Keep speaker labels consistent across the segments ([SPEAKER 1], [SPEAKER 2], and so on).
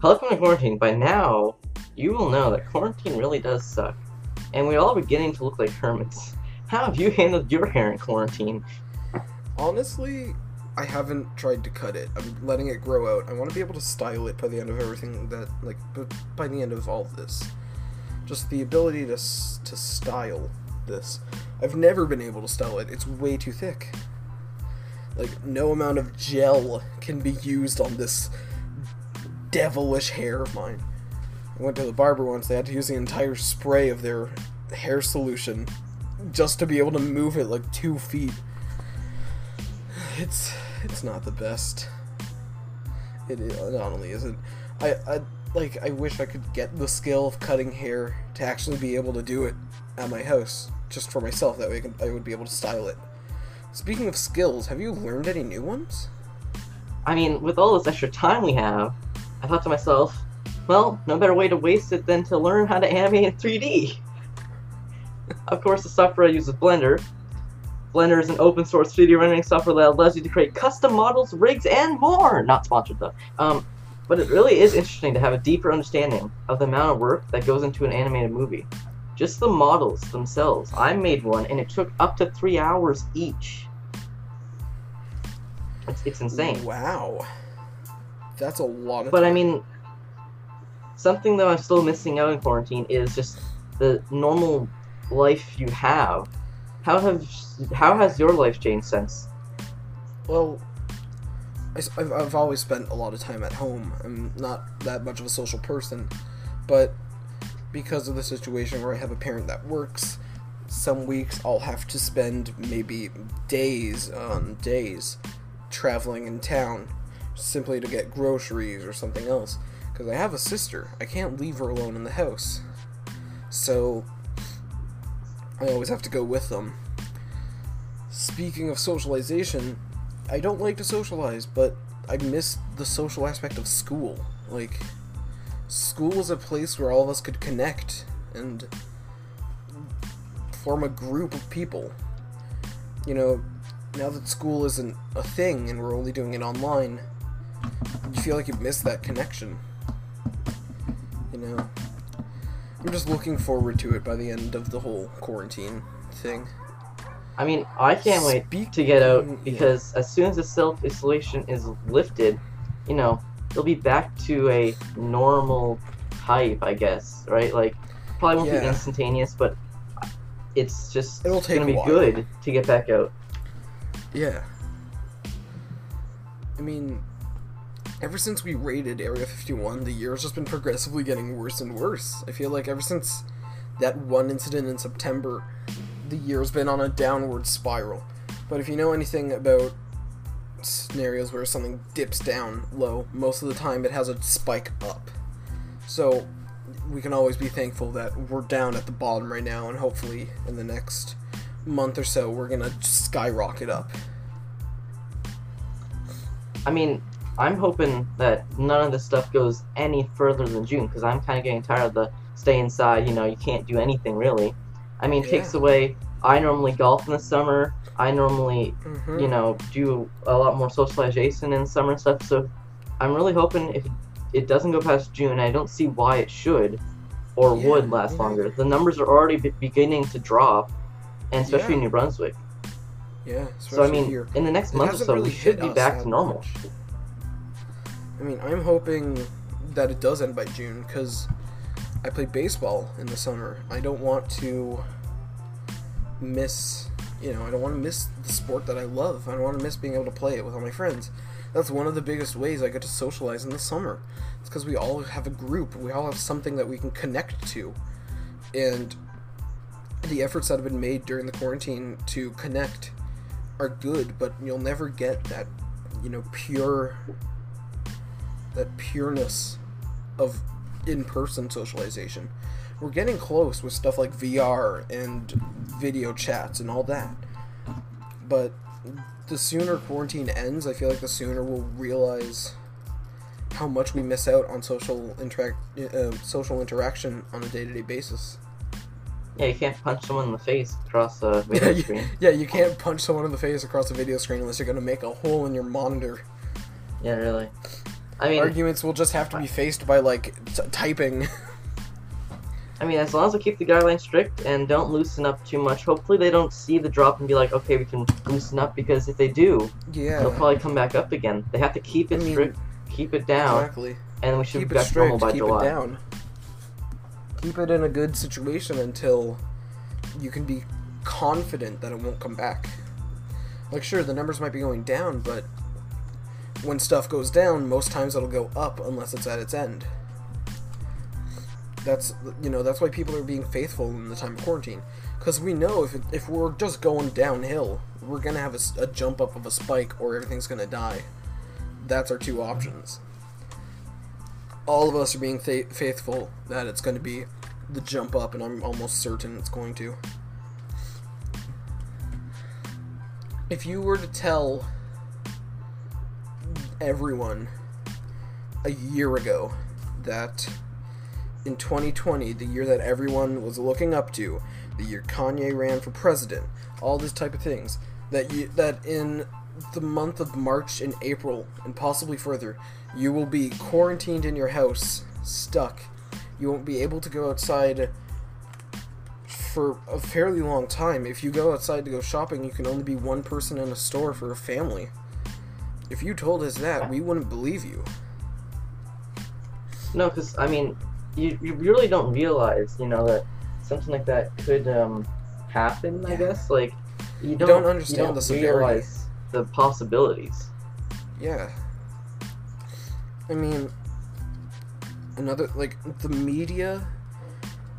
[SPEAKER 1] Welcome to quarantine. By now, you will know that quarantine really does suck, and we're all beginning to look like hermits. How have you handled your hair in quarantine?
[SPEAKER 2] Honestly, I haven't tried to cut it. I'm letting it grow out. I want to be able to style it by the end of everything that, like, by the end of all of this. Just the ability to to style this. I've never been able to style it. It's way too thick. Like, no amount of gel can be used on this devilish hair of mine. I went to the barber once. They had to use the entire spray of their hair solution just to be able to move it like two feet. It's it's not the best. It, it not only isn't. I, I like I wish I could get the skill of cutting hair to actually be able to do it at my house just for myself. That way I, can, I would be able to style it. Speaking of skills, have you learned any new ones?
[SPEAKER 1] I mean, with all this extra time we have, I thought to myself, well, no better way to waste it than to learn how to animate in 3D. of course, the software I use is Blender. Blender is an open source 3D rendering software that allows you to create custom models, rigs, and more. Not sponsored though. Um, but it really is interesting to have a deeper understanding of the amount of work that goes into an animated movie. Just the models themselves. I made one, and it took up to three hours each. It's, it's insane.
[SPEAKER 2] Wow, that's a lot of.
[SPEAKER 1] But I mean, something that I'm still missing out in quarantine is just the normal life you have. How have how has your life changed since?
[SPEAKER 2] Well, I, have I've always spent a lot of time at home. I'm not that much of a social person, but because of the situation where I have a parent that works, some weeks I'll have to spend maybe days on days traveling in town simply to get groceries or something else. Because I have a sister, I can't leave her alone in the house. So I always have to go with them. Speaking of socialization, I don't like to socialize, but I miss the social aspect of school. Like, school was a place where all of us could connect and form a group of people. You know, now that school isn't a thing and we're only doing it online, you feel like you've missed that connection. You know? I'm just looking forward to it by the end of the whole quarantine thing.
[SPEAKER 1] I mean, I can't wait to get out
[SPEAKER 2] yeah.
[SPEAKER 1] because as soon as the self isolation is lifted, you know, it'll be back to a normal type, I guess, right? Like, probably won't be instantaneous, but it's just
[SPEAKER 2] It'll take
[SPEAKER 1] gonna be good to get back out.
[SPEAKER 2] Yeah. I mean, ever since we raided Area 51, the year has just been progressively getting worse and worse. I feel like ever since that one incident in September, the year's been on a downward spiral. But if you know anything about scenarios where something dips down low, most of the time it has a spike up. So we can always be thankful that we're down at the bottom right now, and hopefully in the next month or so we're gonna skyrocket up.
[SPEAKER 1] I mean, I'm hoping that none of this stuff goes any further than June because I'm kind of getting tired of the stay inside. You know, you can't do anything really. I mean, it takes away. I normally golf in the summer. I normally,
[SPEAKER 2] Mhm.
[SPEAKER 1] you know, do a lot more socialization in summer and stuff. So, I'm really hoping if it doesn't go past June, I don't see why it should or
[SPEAKER 2] Yeah,
[SPEAKER 1] would last
[SPEAKER 2] yeah.
[SPEAKER 1] longer. The numbers are already be- beginning to drop, and especially in New Brunswick.
[SPEAKER 2] Yeah.
[SPEAKER 1] So I mean,
[SPEAKER 2] here.
[SPEAKER 1] in the next
[SPEAKER 2] It
[SPEAKER 1] month or so,
[SPEAKER 2] really
[SPEAKER 1] we should be back to normal.
[SPEAKER 2] much. I mean, I'm hoping that it does end by June because I play baseball in the summer. I don't want to miss, you know, I don't want to miss the sport that I love. I don't want to miss being able to play it with all my friends. That's one of the biggest ways I get to socialize in the summer. It's because we all have a group. We all have something that we can connect to, and the efforts that have been made during the quarantine to connect are good, but you'll never get that, you know, pure that pureness of in-person socialization. We're getting close with stuff like VR and video chats and all that. But the sooner quarantine ends, I feel like the sooner we'll realize how much we miss out on social interact uh, social interaction on a day-to-day basis.
[SPEAKER 1] Yeah, you can't punch someone in the face across a
[SPEAKER 2] Yeah,
[SPEAKER 1] video
[SPEAKER 2] you,
[SPEAKER 1] screen.
[SPEAKER 2] yeah, you can't punch someone in the face across a video screen unless you're gonna make a hole in your monitor.
[SPEAKER 1] Yeah, really. I mean,
[SPEAKER 2] Arguments will just have to be faced by like t- typing.
[SPEAKER 1] I mean, as long as we keep the guidelines strict and don't loosen up too much, hopefully they don't see the drop and be like, okay, we can loosen up. Because if they do,
[SPEAKER 2] yeah.
[SPEAKER 1] they'll probably come back up again. They have to keep it
[SPEAKER 2] I mean,
[SPEAKER 1] strict, keep it down,
[SPEAKER 2] Exactly.
[SPEAKER 1] and we should
[SPEAKER 2] Keep
[SPEAKER 1] be
[SPEAKER 2] it
[SPEAKER 1] back to normal by
[SPEAKER 2] Keep
[SPEAKER 1] July.
[SPEAKER 2] it down. Keep it in a good situation until you can be confident that it won't come back. Like, sure, the numbers might be going down, but when stuff goes down, most times it'll go up unless it's at its end. That's you know that's why people are being faithful in the time of quarantine, because we know if it, if we're just going downhill, we're gonna have a jump up of a spike or everything's gonna die. That's our two options all of us are being fa- faithful that it's to be the jump up, and I'm almost certain it's going to. If you were to tell everyone a year ago that in 2020, the year that everyone was looking up to, the year Kanye ran for president, all this type of things, that you that in the month of March and April and possibly further, you will be quarantined in your house, stuck. You won't be able to go outside for a fairly long time. If you go outside to go shopping, you can only be one person in a store for a family. If you told us that, we wouldn't believe you.
[SPEAKER 1] No, because I mean, you, you really don't realize, you know, that something like that could um, happen. I guess like you don't,
[SPEAKER 2] don't understand
[SPEAKER 1] you don't
[SPEAKER 2] the severity.
[SPEAKER 1] realize the possibilities.
[SPEAKER 2] Yeah. I mean, another like the media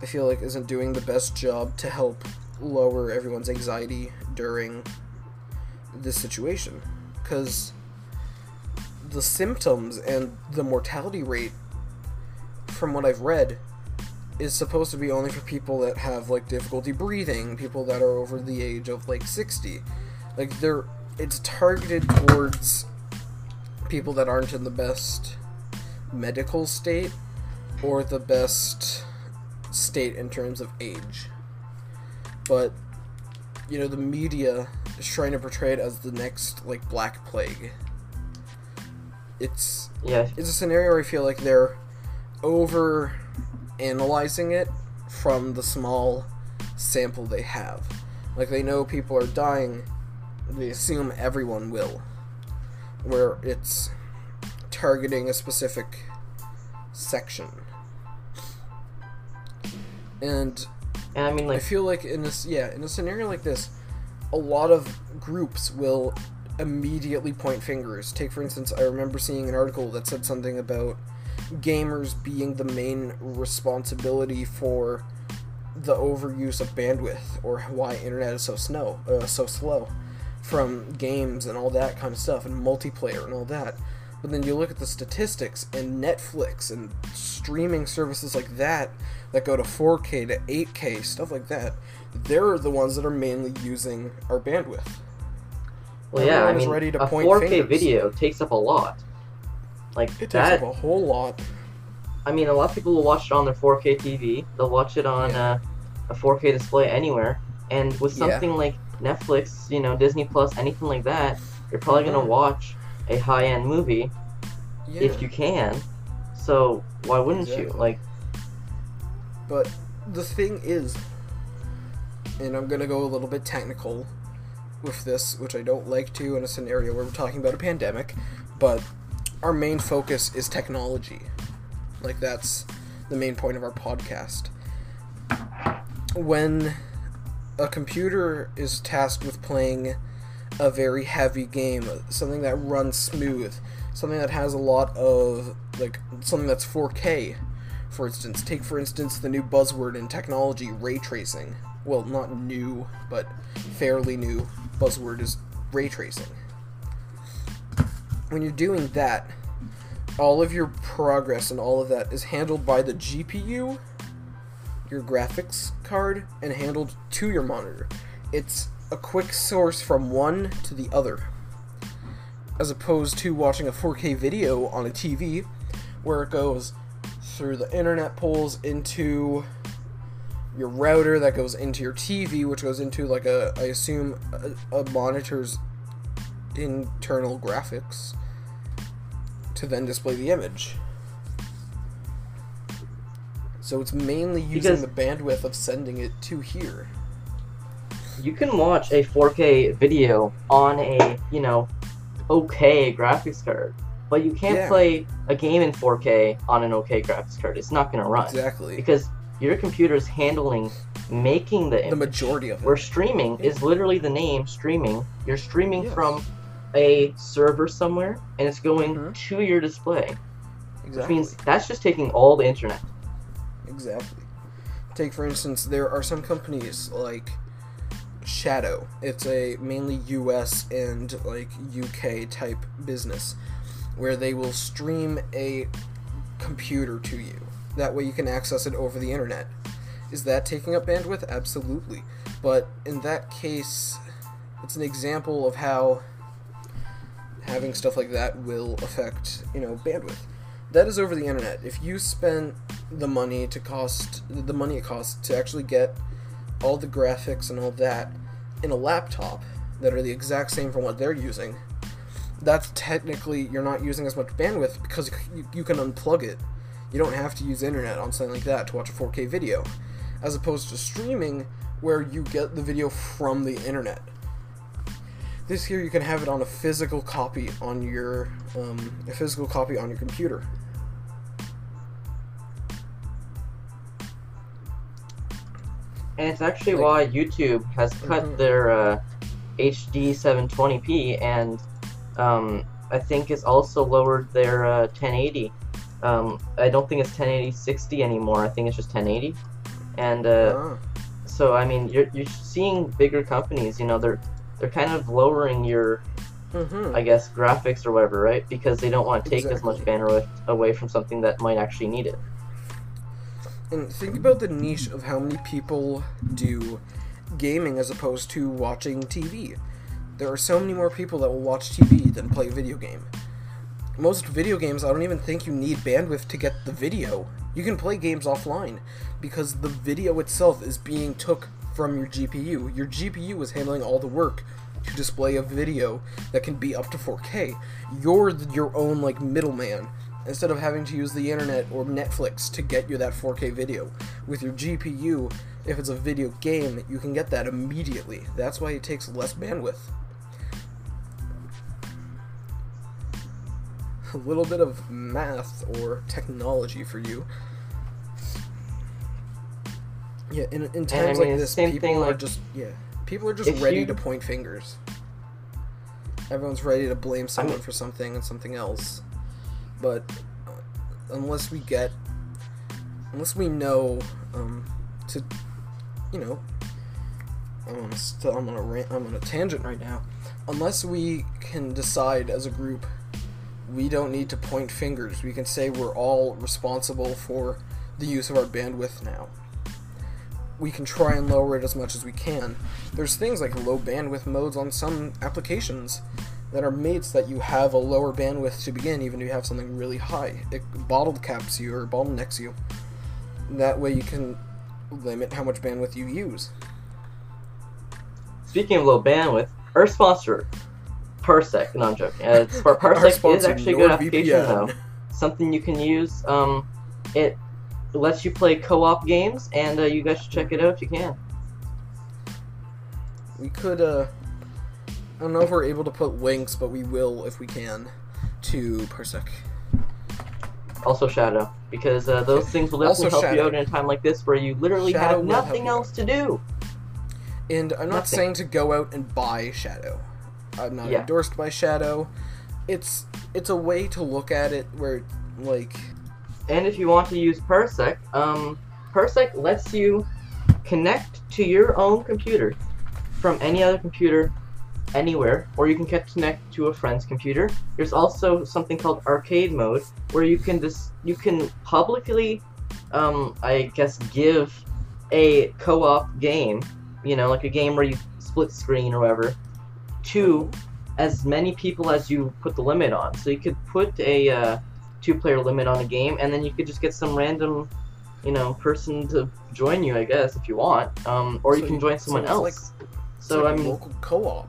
[SPEAKER 2] I feel like isn't doing the best job to help lower everyone's anxiety during this situation cuz the symptoms and the mortality rate from what I've read is supposed to be only for people that have like difficulty breathing, people that are over the age of like 60. Like they're it's targeted towards people that aren't in the best medical state or the best state in terms of age. But you know, the media is trying to portray it as the next like black plague. It's
[SPEAKER 1] Yeah,
[SPEAKER 2] it's a scenario where I feel like they're over analyzing it from the small sample they have. Like they know people are dying, they assume everyone will. Where it's targeting a specific section. And
[SPEAKER 1] and I mean like I
[SPEAKER 2] feel like in this yeah, in a scenario like this, a lot of groups will immediately point fingers. Take for instance, I remember seeing an article that said something about gamers being the main responsibility for the overuse of bandwidth or why internet is so slow, uh, so slow from games and all that kind of stuff and multiplayer and all that. But then you look at the statistics and Netflix and streaming services like that that go to 4K to 8K, stuff like that. They're the ones that are mainly using our bandwidth.
[SPEAKER 1] Well, yeah, I
[SPEAKER 2] everyone
[SPEAKER 1] mean
[SPEAKER 2] ready to
[SPEAKER 1] a
[SPEAKER 2] point
[SPEAKER 1] 4K
[SPEAKER 2] fingers.
[SPEAKER 1] video takes up a lot. Like
[SPEAKER 2] It takes
[SPEAKER 1] that.
[SPEAKER 2] up a whole lot.
[SPEAKER 1] I mean, a lot of people will watch it on their 4K TV. They'll watch it on
[SPEAKER 2] Yeah.
[SPEAKER 1] uh, a 4K display anywhere. And with
[SPEAKER 2] Yeah.
[SPEAKER 1] something like Netflix, you know, Disney Plus, anything like that, you're probably gonna
[SPEAKER 2] Mhm.
[SPEAKER 1] watch a high-end movie
[SPEAKER 2] Yeah.
[SPEAKER 1] if you can. So why wouldn't you? Like,
[SPEAKER 2] But the thing is, and I'm gonna go a little bit technical with this, which I don't like to in a scenario where we're talking about a pandemic, but our main focus is technology. Like, that's the main point of our podcast. When a computer is tasked with playing a very heavy game, something that runs smooth, something that has a lot of, like, something that's 4K, for instance, take for instance the new buzzword in technology, ray tracing. Well, not new, but fairly new buzzword is ray tracing. When you're doing that, all of your progress and all of that is handled by the GPU, your graphics card, and handled to your monitor. It's a quick source from one to the other. As opposed to watching a 4K video on a TV, where it goes through the internet poles into your router that goes into your TV, which goes into like a I assume a, a monitor's internal graphics to then display the image. So it's mainly using
[SPEAKER 1] Because-
[SPEAKER 2] the bandwidth of sending it to here.
[SPEAKER 1] You can watch a 4K video on a, you know, okay graphics card, but you can't
[SPEAKER 2] Yeah.
[SPEAKER 1] play a game in 4K on an okay graphics card. It's not going to run
[SPEAKER 2] Exactly.
[SPEAKER 1] because your computer is handling making the
[SPEAKER 2] The majority of it.
[SPEAKER 1] Where streaming is literally the name streaming. You're streaming
[SPEAKER 2] Yes.
[SPEAKER 1] from a server somewhere, and it's going
[SPEAKER 2] Mhm.
[SPEAKER 1] to your display,
[SPEAKER 2] Exactly.
[SPEAKER 1] which means that's just taking all the internet.
[SPEAKER 2] Exactly. Take for instance, there are some companies like Shadow. It's a mainly US and like UK type business where they will stream a computer to you. That way you can access it over the internet. Is that taking up bandwidth? Absolutely. But in that case, it's an example of how having stuff like that will affect, you know, bandwidth. That is over the internet. If you spend the money to cost the money it costs to actually get all the graphics and all that in a laptop that are the exact same from what they're using, that's technically you're not using as much bandwidth because you, you can unplug it. You don't have to use internet on something like that to watch a 4K video, as opposed to streaming where you get the video from the internet. This here you can have it on a physical copy on your um, a physical copy on your computer.
[SPEAKER 1] And it's actually
[SPEAKER 2] Like-
[SPEAKER 1] why YouTube has cut
[SPEAKER 2] Mhm.
[SPEAKER 1] their uh, HD 720p, and um, I think it's also lowered their uh, 1080. Um, I don't think it's 1080 60 anymore. I think it's just 1080. And uh,
[SPEAKER 2] Ah.
[SPEAKER 1] so, I mean, you're, you're seeing bigger companies. You know, they're they're kind of lowering your,
[SPEAKER 2] Mhm.
[SPEAKER 1] I guess, graphics or whatever, right? Because they don't want to take as much bandwidth away from something that might actually need it.
[SPEAKER 2] And think about the niche of how many people do gaming as opposed to watching TV. There are so many more people that will watch TV than play a video game. Most video games, I don't even think you need bandwidth to get the video. You can play games offline because the video itself is being took from your GPU. Your GPU is handling all the work to display a video that can be up to 4K. You're your own like middleman instead of having to use the internet or Netflix to get you that 4K video. With your GPU, if it's a video game, you can get that immediately. That's why it takes less bandwidth. A little bit of math or technology for you. Yeah, in, in times
[SPEAKER 1] I mean,
[SPEAKER 2] like this,
[SPEAKER 1] same
[SPEAKER 2] people
[SPEAKER 1] thing,
[SPEAKER 2] are just yeah, people are just ready
[SPEAKER 1] you-
[SPEAKER 2] to point fingers. Everyone's ready to blame someone
[SPEAKER 1] mean-
[SPEAKER 2] for something and something else, but uh, unless we get, unless we know, um, to, you know, I'm on a st- I'm on a rant, I'm on a tangent right now. Unless we can decide as a group, we don't need to point fingers. We can say we're all responsible for the use of our bandwidth now we can try and lower it as much as we can. There's things like low bandwidth modes on some applications that are made so that you have a lower bandwidth to begin, even if you have something really high. It bottle caps you or bottlenecks you. That way you can limit how much bandwidth you use.
[SPEAKER 1] Speaking of low bandwidth, our sponsor, Parsec. No, I'm joking. Uh, it's-
[SPEAKER 2] Our
[SPEAKER 1] Parsec is actually a good application, though. Something you can use. Um, it lets you play co-op games, and uh, you guys should check it out if you can.
[SPEAKER 2] We could, uh, I don't know if we're able to put links, but we will if we can to Parsec.
[SPEAKER 1] Also Shadow, because uh, those things will
[SPEAKER 2] Also
[SPEAKER 1] definitely help you out in a time like this where you literally
[SPEAKER 2] Shadow
[SPEAKER 1] have nothing else to do.
[SPEAKER 2] And I'm not
[SPEAKER 1] Nothing.
[SPEAKER 2] saying to go out and buy Shadow. I'm not
[SPEAKER 1] Yeah.
[SPEAKER 2] endorsed by Shadow. It's it's a way to look at it where like
[SPEAKER 1] And if you want to use Parsec, um, Parsec lets you connect to your own computer from any other computer anywhere, or you can connect to a friend's computer. There's also something called arcade mode, where you can just you can publicly, um, I guess, give a co-op game, you know, like a game where you split screen or whatever, to as many people as you put the limit on. So you could put a uh, two-player limit on a game, and then you could just get some random, you know, person to join you, I guess, if you want, um, or
[SPEAKER 2] So
[SPEAKER 1] you can join someone
[SPEAKER 2] it's
[SPEAKER 1] else.
[SPEAKER 2] like-
[SPEAKER 1] so
[SPEAKER 2] like
[SPEAKER 1] I mean,
[SPEAKER 2] local co-op.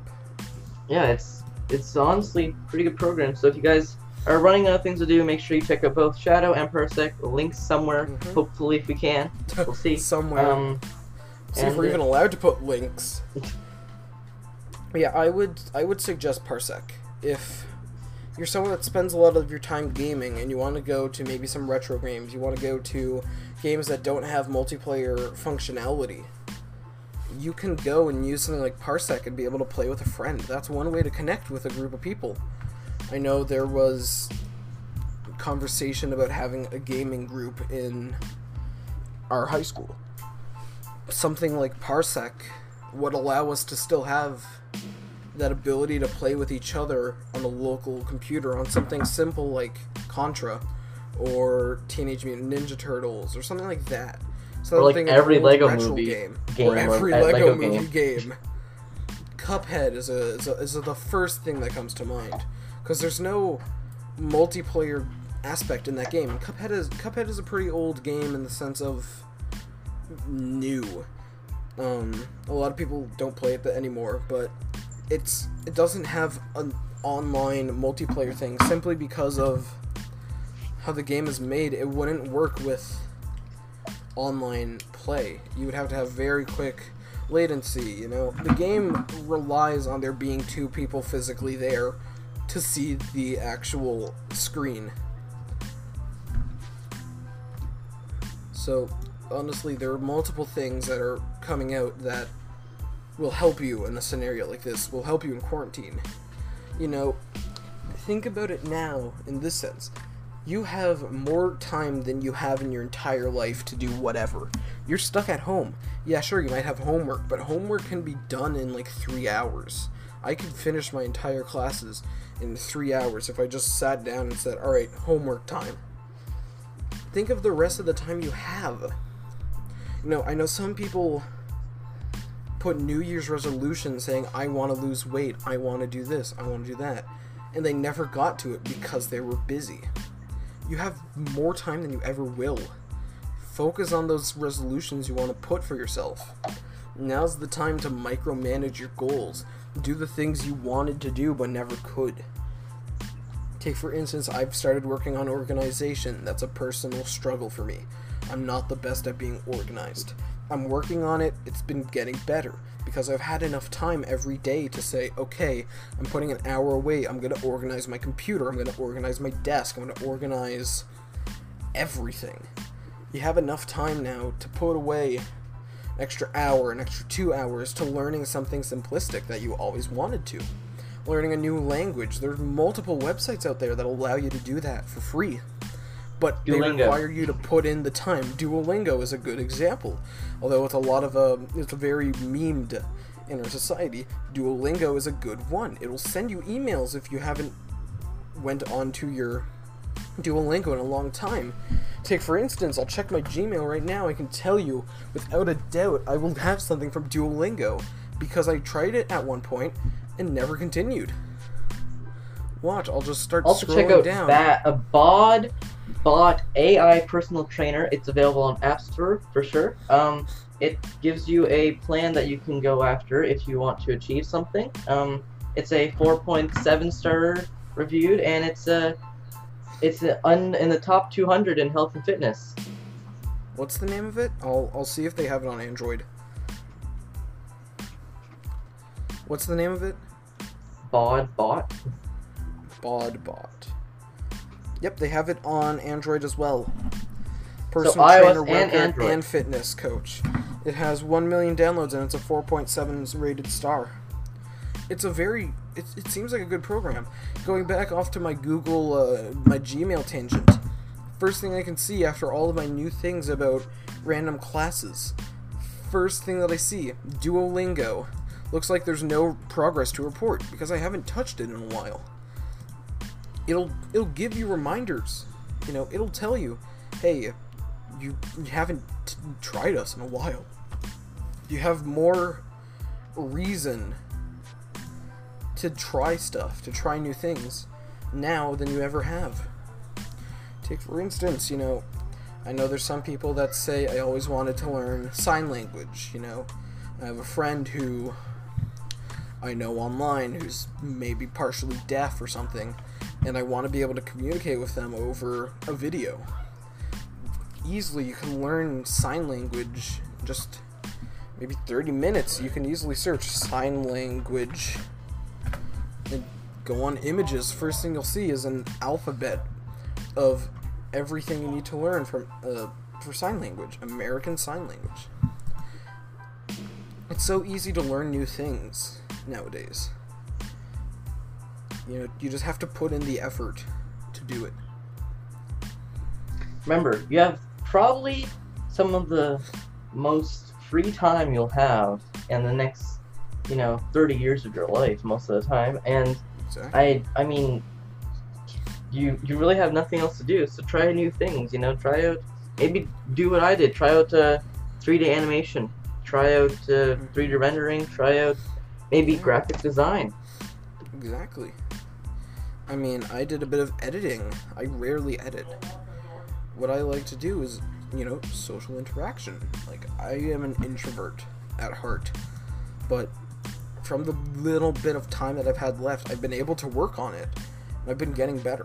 [SPEAKER 1] yeah, it's it's honestly pretty good program. So if you guys are running out of things to do, make sure you check out both Shadow and Parsec. Links somewhere,
[SPEAKER 2] Mhm.
[SPEAKER 1] hopefully if we can. We'll see.
[SPEAKER 2] Somewhere.
[SPEAKER 1] Um,
[SPEAKER 2] See if we're
[SPEAKER 1] uh,
[SPEAKER 2] even allowed to put links. yeah, I would I would suggest Parsec. If you're someone that spends a lot of your time gaming and you want to go to maybe some retro games, you want to go to games that don't have multiplayer functionality, you can go and use something like Parsec and be able to play with a friend. That's one way to connect with a group of people. I know there was conversation about having a gaming group in our high school something like Parsec would allow us to still have that ability to play with each other on a local computer on something simple like Contra or Teenage Mutant Ninja Turtles or something like that.
[SPEAKER 1] Or like every Lego movie
[SPEAKER 2] game,
[SPEAKER 1] game
[SPEAKER 2] or
[SPEAKER 1] or
[SPEAKER 2] every
[SPEAKER 1] a
[SPEAKER 2] Lego,
[SPEAKER 1] Lego
[SPEAKER 2] movie game. Cuphead is a, is a is the first thing that comes to mind because there's no multiplayer aspect in that game. And Cuphead is Cuphead is a pretty old game in the sense of new. Um, a lot of people don't play it anymore, but it's it doesn't have an online multiplayer thing simply because of how the game is made. It wouldn't work with online play. You would have to have very quick latency. You know, the game relies on there being two people physically there to see the actual screen. So, honestly, there are multiple things that are coming out that will help you in a scenario like this, will help you in quarantine. You know, think about it now in this sense. You have more time than you have in your entire life to do whatever. You're stuck at home. Yeah, sure, you might have homework, but homework can be done in like three hours. I could finish my entire classes in three hours if I just sat down and said, alright, homework time. Think of the rest of the time you have. You know, I know some people put New Year's resolutions saying, I want to lose weight, I want to do this, I want to do that. And they never got to it because they were busy. You have more time than you ever will. Focus on those resolutions you want to put for yourself. Now's the time to micromanage your goals. Do the things you wanted to do but never could. Take, for instance, I've started working on organization. That's a personal struggle for me. I'm not the best at being organized. I'm working on it, it's been getting better because I've had enough time every day to say, okay, I'm putting an hour away, I'm gonna organize my computer, I'm gonna organize my desk, I'm gonna organize everything. You have enough time now to put away an extra hour, an extra two hours to learning something simplistic that you always wanted to. Learning a new language. There's multiple websites out there that allow you to do that for free. But they require you to put in the time. Duolingo is a good example. Although it's a lot of um, it's a very memed in our society. Duolingo is a good one. It'll send you emails if you haven't went on to your Duolingo in a long time. Take for instance, I'll check my Gmail right now. I can tell you without a doubt I will have something from Duolingo because I tried it at one point and never continued. Watch, I'll just start
[SPEAKER 1] Also
[SPEAKER 2] scrolling
[SPEAKER 1] check out
[SPEAKER 2] down.
[SPEAKER 1] that a bod bot AI personal trainer. It's available on App Store for sure. Um, it gives you a plan that you can go after if you want to achieve something. Um, it's a 4.7 star reviewed, and it's a it's a un, in the top 200 in health and fitness.
[SPEAKER 2] What's the name of it? I'll I'll see if they have it on Android. What's the name of it?
[SPEAKER 1] Bod bot.
[SPEAKER 2] Bodbot. Yep, they have it on Android as well. Personal
[SPEAKER 1] iOS
[SPEAKER 2] trainer,
[SPEAKER 1] and Android.
[SPEAKER 2] and fitness coach. It has 1 million downloads and it's a 4.7 rated star. It's a very. It, it seems like a good program. Going back off to my Google, uh, my Gmail tangent. First thing I can see after all of my new things about random classes. First thing that I see Duolingo. Looks like there's no progress to report because I haven't touched it in a while it'll it'll give you reminders. You know, it'll tell you, hey, you, you haven't t- tried us in a while. You have more reason to try stuff, to try new things now than you ever have. Take for instance, you know, I know there's some people that say I always wanted to learn sign language, you know. I have a friend who I know online who's maybe partially deaf or something, and I want to be able to communicate with them over a video. Easily, you can learn sign language just maybe 30 minutes. You can easily search sign language and go on images. First thing you'll see is an alphabet of everything you need to learn from uh, for sign language, American Sign Language. It's so easy to learn new things nowadays. You know, you just have to put in the effort to do it.
[SPEAKER 1] Remember, you have probably some of the most free time you'll have in the next, you know, 30 years of your life most of the time. And
[SPEAKER 2] Exactly.
[SPEAKER 1] I, I mean, you you really have nothing else to do, so try new things. You know, try out maybe do what I did. Try out uh, 3D animation. Try out uh, 3D rendering. Try out maybe
[SPEAKER 2] Yeah.
[SPEAKER 1] graphic design.
[SPEAKER 2] Exactly. I mean, I did a bit of editing. I rarely edit. What I like to do is, you know, social interaction. Like, I am an introvert at heart. But from the little bit of time that I've had left, I've been able to work on it. And I've been getting better.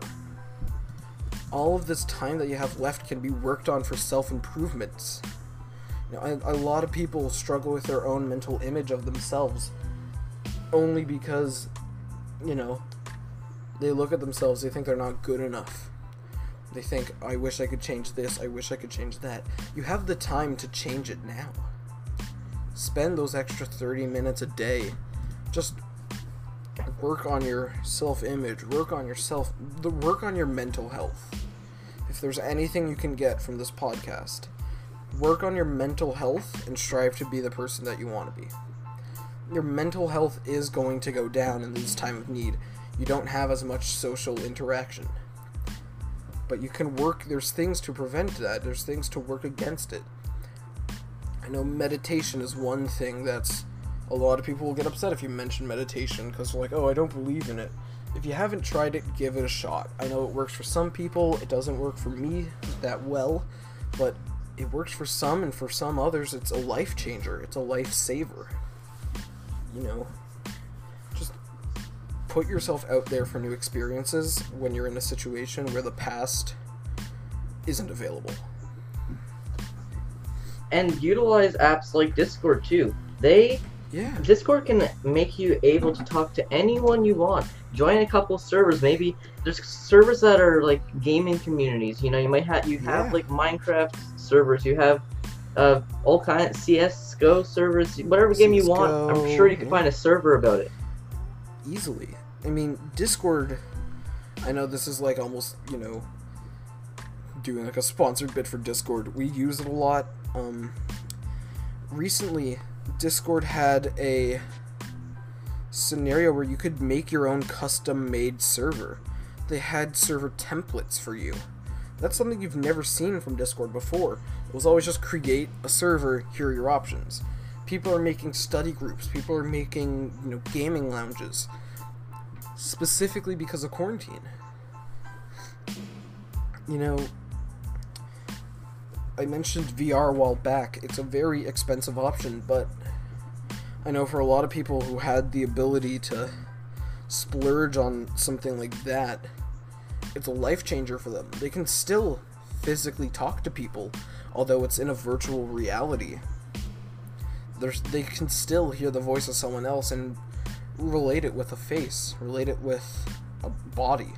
[SPEAKER 2] All of this time that you have left can be worked on for self improvements. You know, a, a lot of people struggle with their own mental image of themselves only because you know, they look at themselves, they think they're not good enough. They think, I wish I could change this, I wish I could change that. You have the time to change it now. Spend those extra 30 minutes a day. Just work on your self image, work on yourself, the work on your mental health. If there's anything you can get from this podcast, work on your mental health and strive to be the person that you want to be your mental health is going to go down in this time of need. You don't have as much social interaction. But you can work, there's things to prevent that, there's things to work against it. I know meditation is one thing that's a lot of people will get upset if you mention meditation because they're like, oh, I don't believe in it. If you haven't tried it, give it a shot. I know it works for some people, it doesn't work for me that well, but it works for some, and for some others, it's a life changer, it's a life saver you know, put yourself out there for new experiences when you're in a situation where the past isn't available.
[SPEAKER 1] And utilize apps like Discord too. They
[SPEAKER 2] Yeah.
[SPEAKER 1] Discord can make you able to talk to anyone you want. Join a couple servers. Maybe there's servers that are like gaming communities. You know, you might have you have
[SPEAKER 2] Yeah.
[SPEAKER 1] like Minecraft servers. You have uh, all kind of CS:GO servers. Whatever game you want, I'm sure you can
[SPEAKER 2] yeah.
[SPEAKER 1] find a server about it.
[SPEAKER 2] Easily. I mean, Discord, I know this is like almost, you know, doing like a sponsored bit for Discord. We use it a lot. Um, recently, Discord had a scenario where you could make your own custom made server. They had server templates for you. That's something you've never seen from Discord before. It was always just create a server, here are your options. People are making study groups, people are making, you know, gaming lounges specifically because of quarantine. You know, I mentioned VR while back. It's a very expensive option, but I know for a lot of people who had the ability to splurge on something like that, it's a life changer for them. They can still physically talk to people, although it's in a virtual reality. There's, they can still hear the voice of someone else and relate it with a face, relate it with a body,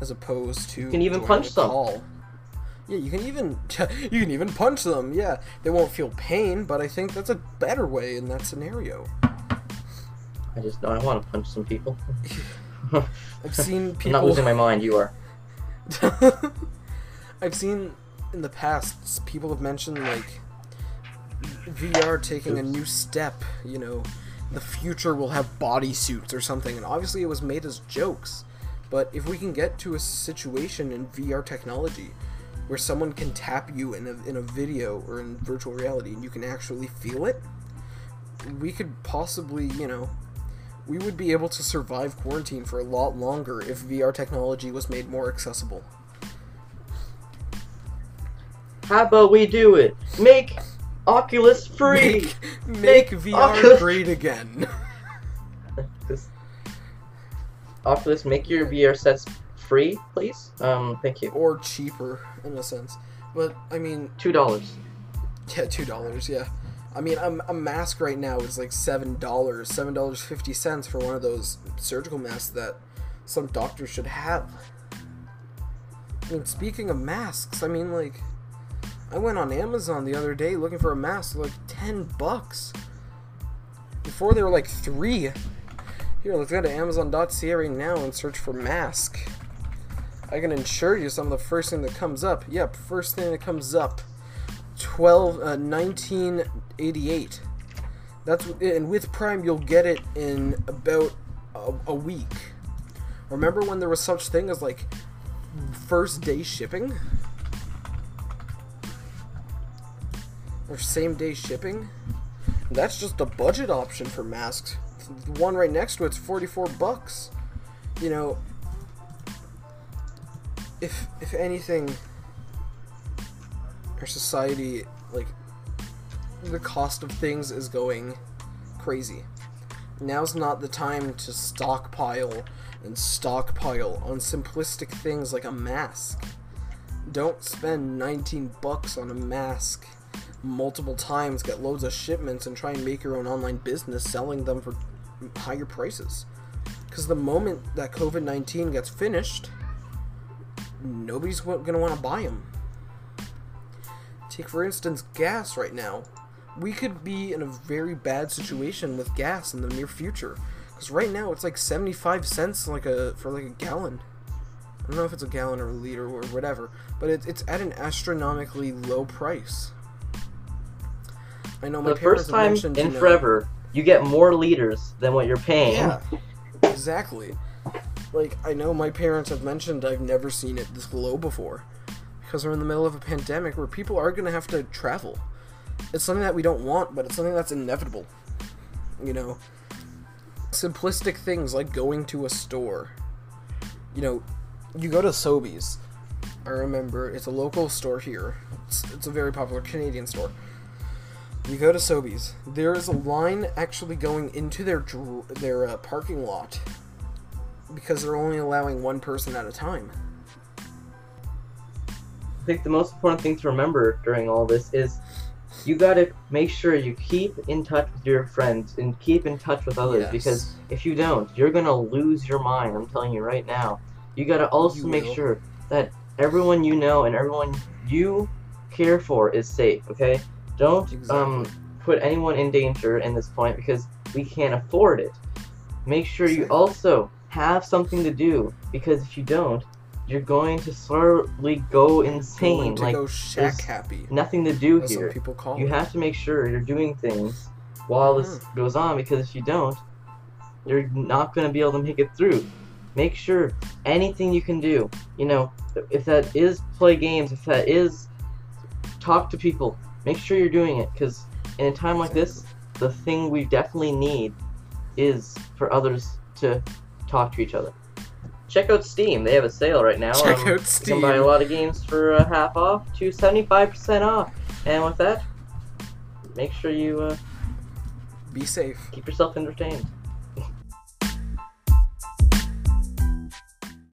[SPEAKER 2] as opposed to
[SPEAKER 1] You can even punch them.
[SPEAKER 2] call. Yeah, you can even you can even punch them. Yeah, they won't feel pain, but I think that's a better way in that scenario.
[SPEAKER 1] I just I want to punch some people.
[SPEAKER 2] I've seen
[SPEAKER 1] I'm
[SPEAKER 2] people.
[SPEAKER 1] not losing my mind. You are.
[SPEAKER 2] I've seen in the past people have mentioned like VR taking a new step. You know, the future will have bodysuits or something, and obviously it was made as jokes. But if we can get to a situation in VR technology where someone can tap you in a, in a video or in virtual reality and you can actually feel it, we could possibly, you know, we would be able to survive quarantine for a lot longer if VR technology was made more accessible.
[SPEAKER 1] How about we do it? Make Oculus free.
[SPEAKER 2] Make, make VR
[SPEAKER 1] Oculus-
[SPEAKER 2] great again.
[SPEAKER 1] Oculus, make your VR sets free, please. Um, thank you.
[SPEAKER 2] or cheaper in a sense. But I mean,
[SPEAKER 1] Two dollars.
[SPEAKER 2] yeah, two dollars. Yeah, I mean, a, a mask right now is like seven dollars, seven dollars fifty cents for one of those surgical masks that some doctors should have. I mean, speaking of masks, I mean, like, I went on Amazon the other day looking for a mask, like ten bucks. Before they were like three. Here, let's go to Amazon.ca right now and search for mask. I can ensure you some of the first thing that comes up. Yep, first thing that comes up. 12 uh, 1988. That's and with Prime you'll get it in about a, a week. Remember when there was such thing as like first day shipping? Or same day shipping? That's just the budget option for masks. The one right next to it's 44 bucks. You know, if if anything our society like the cost of things is going crazy now's not the time to stockpile and stockpile on simplistic things like a mask don't spend 19 bucks on a mask multiple times get loads of shipments and try and make your own online business selling them for higher prices because the moment that covid-19 gets finished nobody's going to want to buy them. Take, for instance, gas right now. We could be in a very bad situation with gas in the near future. Because right now it's like 75 cents like a for like a gallon. I don't know if it's a gallon or a liter or whatever, but it, it's at an astronomically low price. I know my
[SPEAKER 1] the first time in
[SPEAKER 2] you know-
[SPEAKER 1] forever, you get more liters than what you're paying.
[SPEAKER 2] Yeah, exactly. Like I know my parents have mentioned I've never seen it this low before, because we're in the middle of a pandemic where people are gonna have to travel. It's something that we don't want, but it's something that's inevitable. You know, simplistic things like going to a store. You know, you go to Sobeys. I remember it's a local store here. It's, it's a very popular Canadian store. You go to Sobeys. There is a line actually going into their dr- their uh, parking lot because they're only allowing one person at a time.
[SPEAKER 1] I think the most important thing to remember during all this is you gotta make sure you keep in touch with your friends and keep in touch with others
[SPEAKER 2] Yes.
[SPEAKER 1] because if you don't, you're gonna lose your mind. I'm telling you right now. You gotta also
[SPEAKER 2] You
[SPEAKER 1] make
[SPEAKER 2] will.
[SPEAKER 1] sure that everyone you know and everyone you care for is safe. Okay? Don't um put anyone in danger in this point because we can't afford it. Make sure you also have something to do because if you don't, you're going to slowly go insane. Like
[SPEAKER 2] go shack happy,
[SPEAKER 1] nothing to do
[SPEAKER 2] some
[SPEAKER 1] here.
[SPEAKER 2] people call
[SPEAKER 1] You
[SPEAKER 2] it.
[SPEAKER 1] have to make sure you're doing things while this
[SPEAKER 2] Mm-hmm.
[SPEAKER 1] goes on because if you don't, you're not going to be able to make it through. Make sure anything you can do, you know, if that is play games, if that is talk to people, make sure you're doing it because in a time like this, the thing we definitely need is for others to talk to each other. Check out Steam. They have a sale right now.
[SPEAKER 2] Check
[SPEAKER 1] Um,
[SPEAKER 2] out
[SPEAKER 1] You can buy a lot of games for uh, half off to 75% off. And with that, make sure you uh,
[SPEAKER 2] Be safe.
[SPEAKER 1] keep yourself entertained.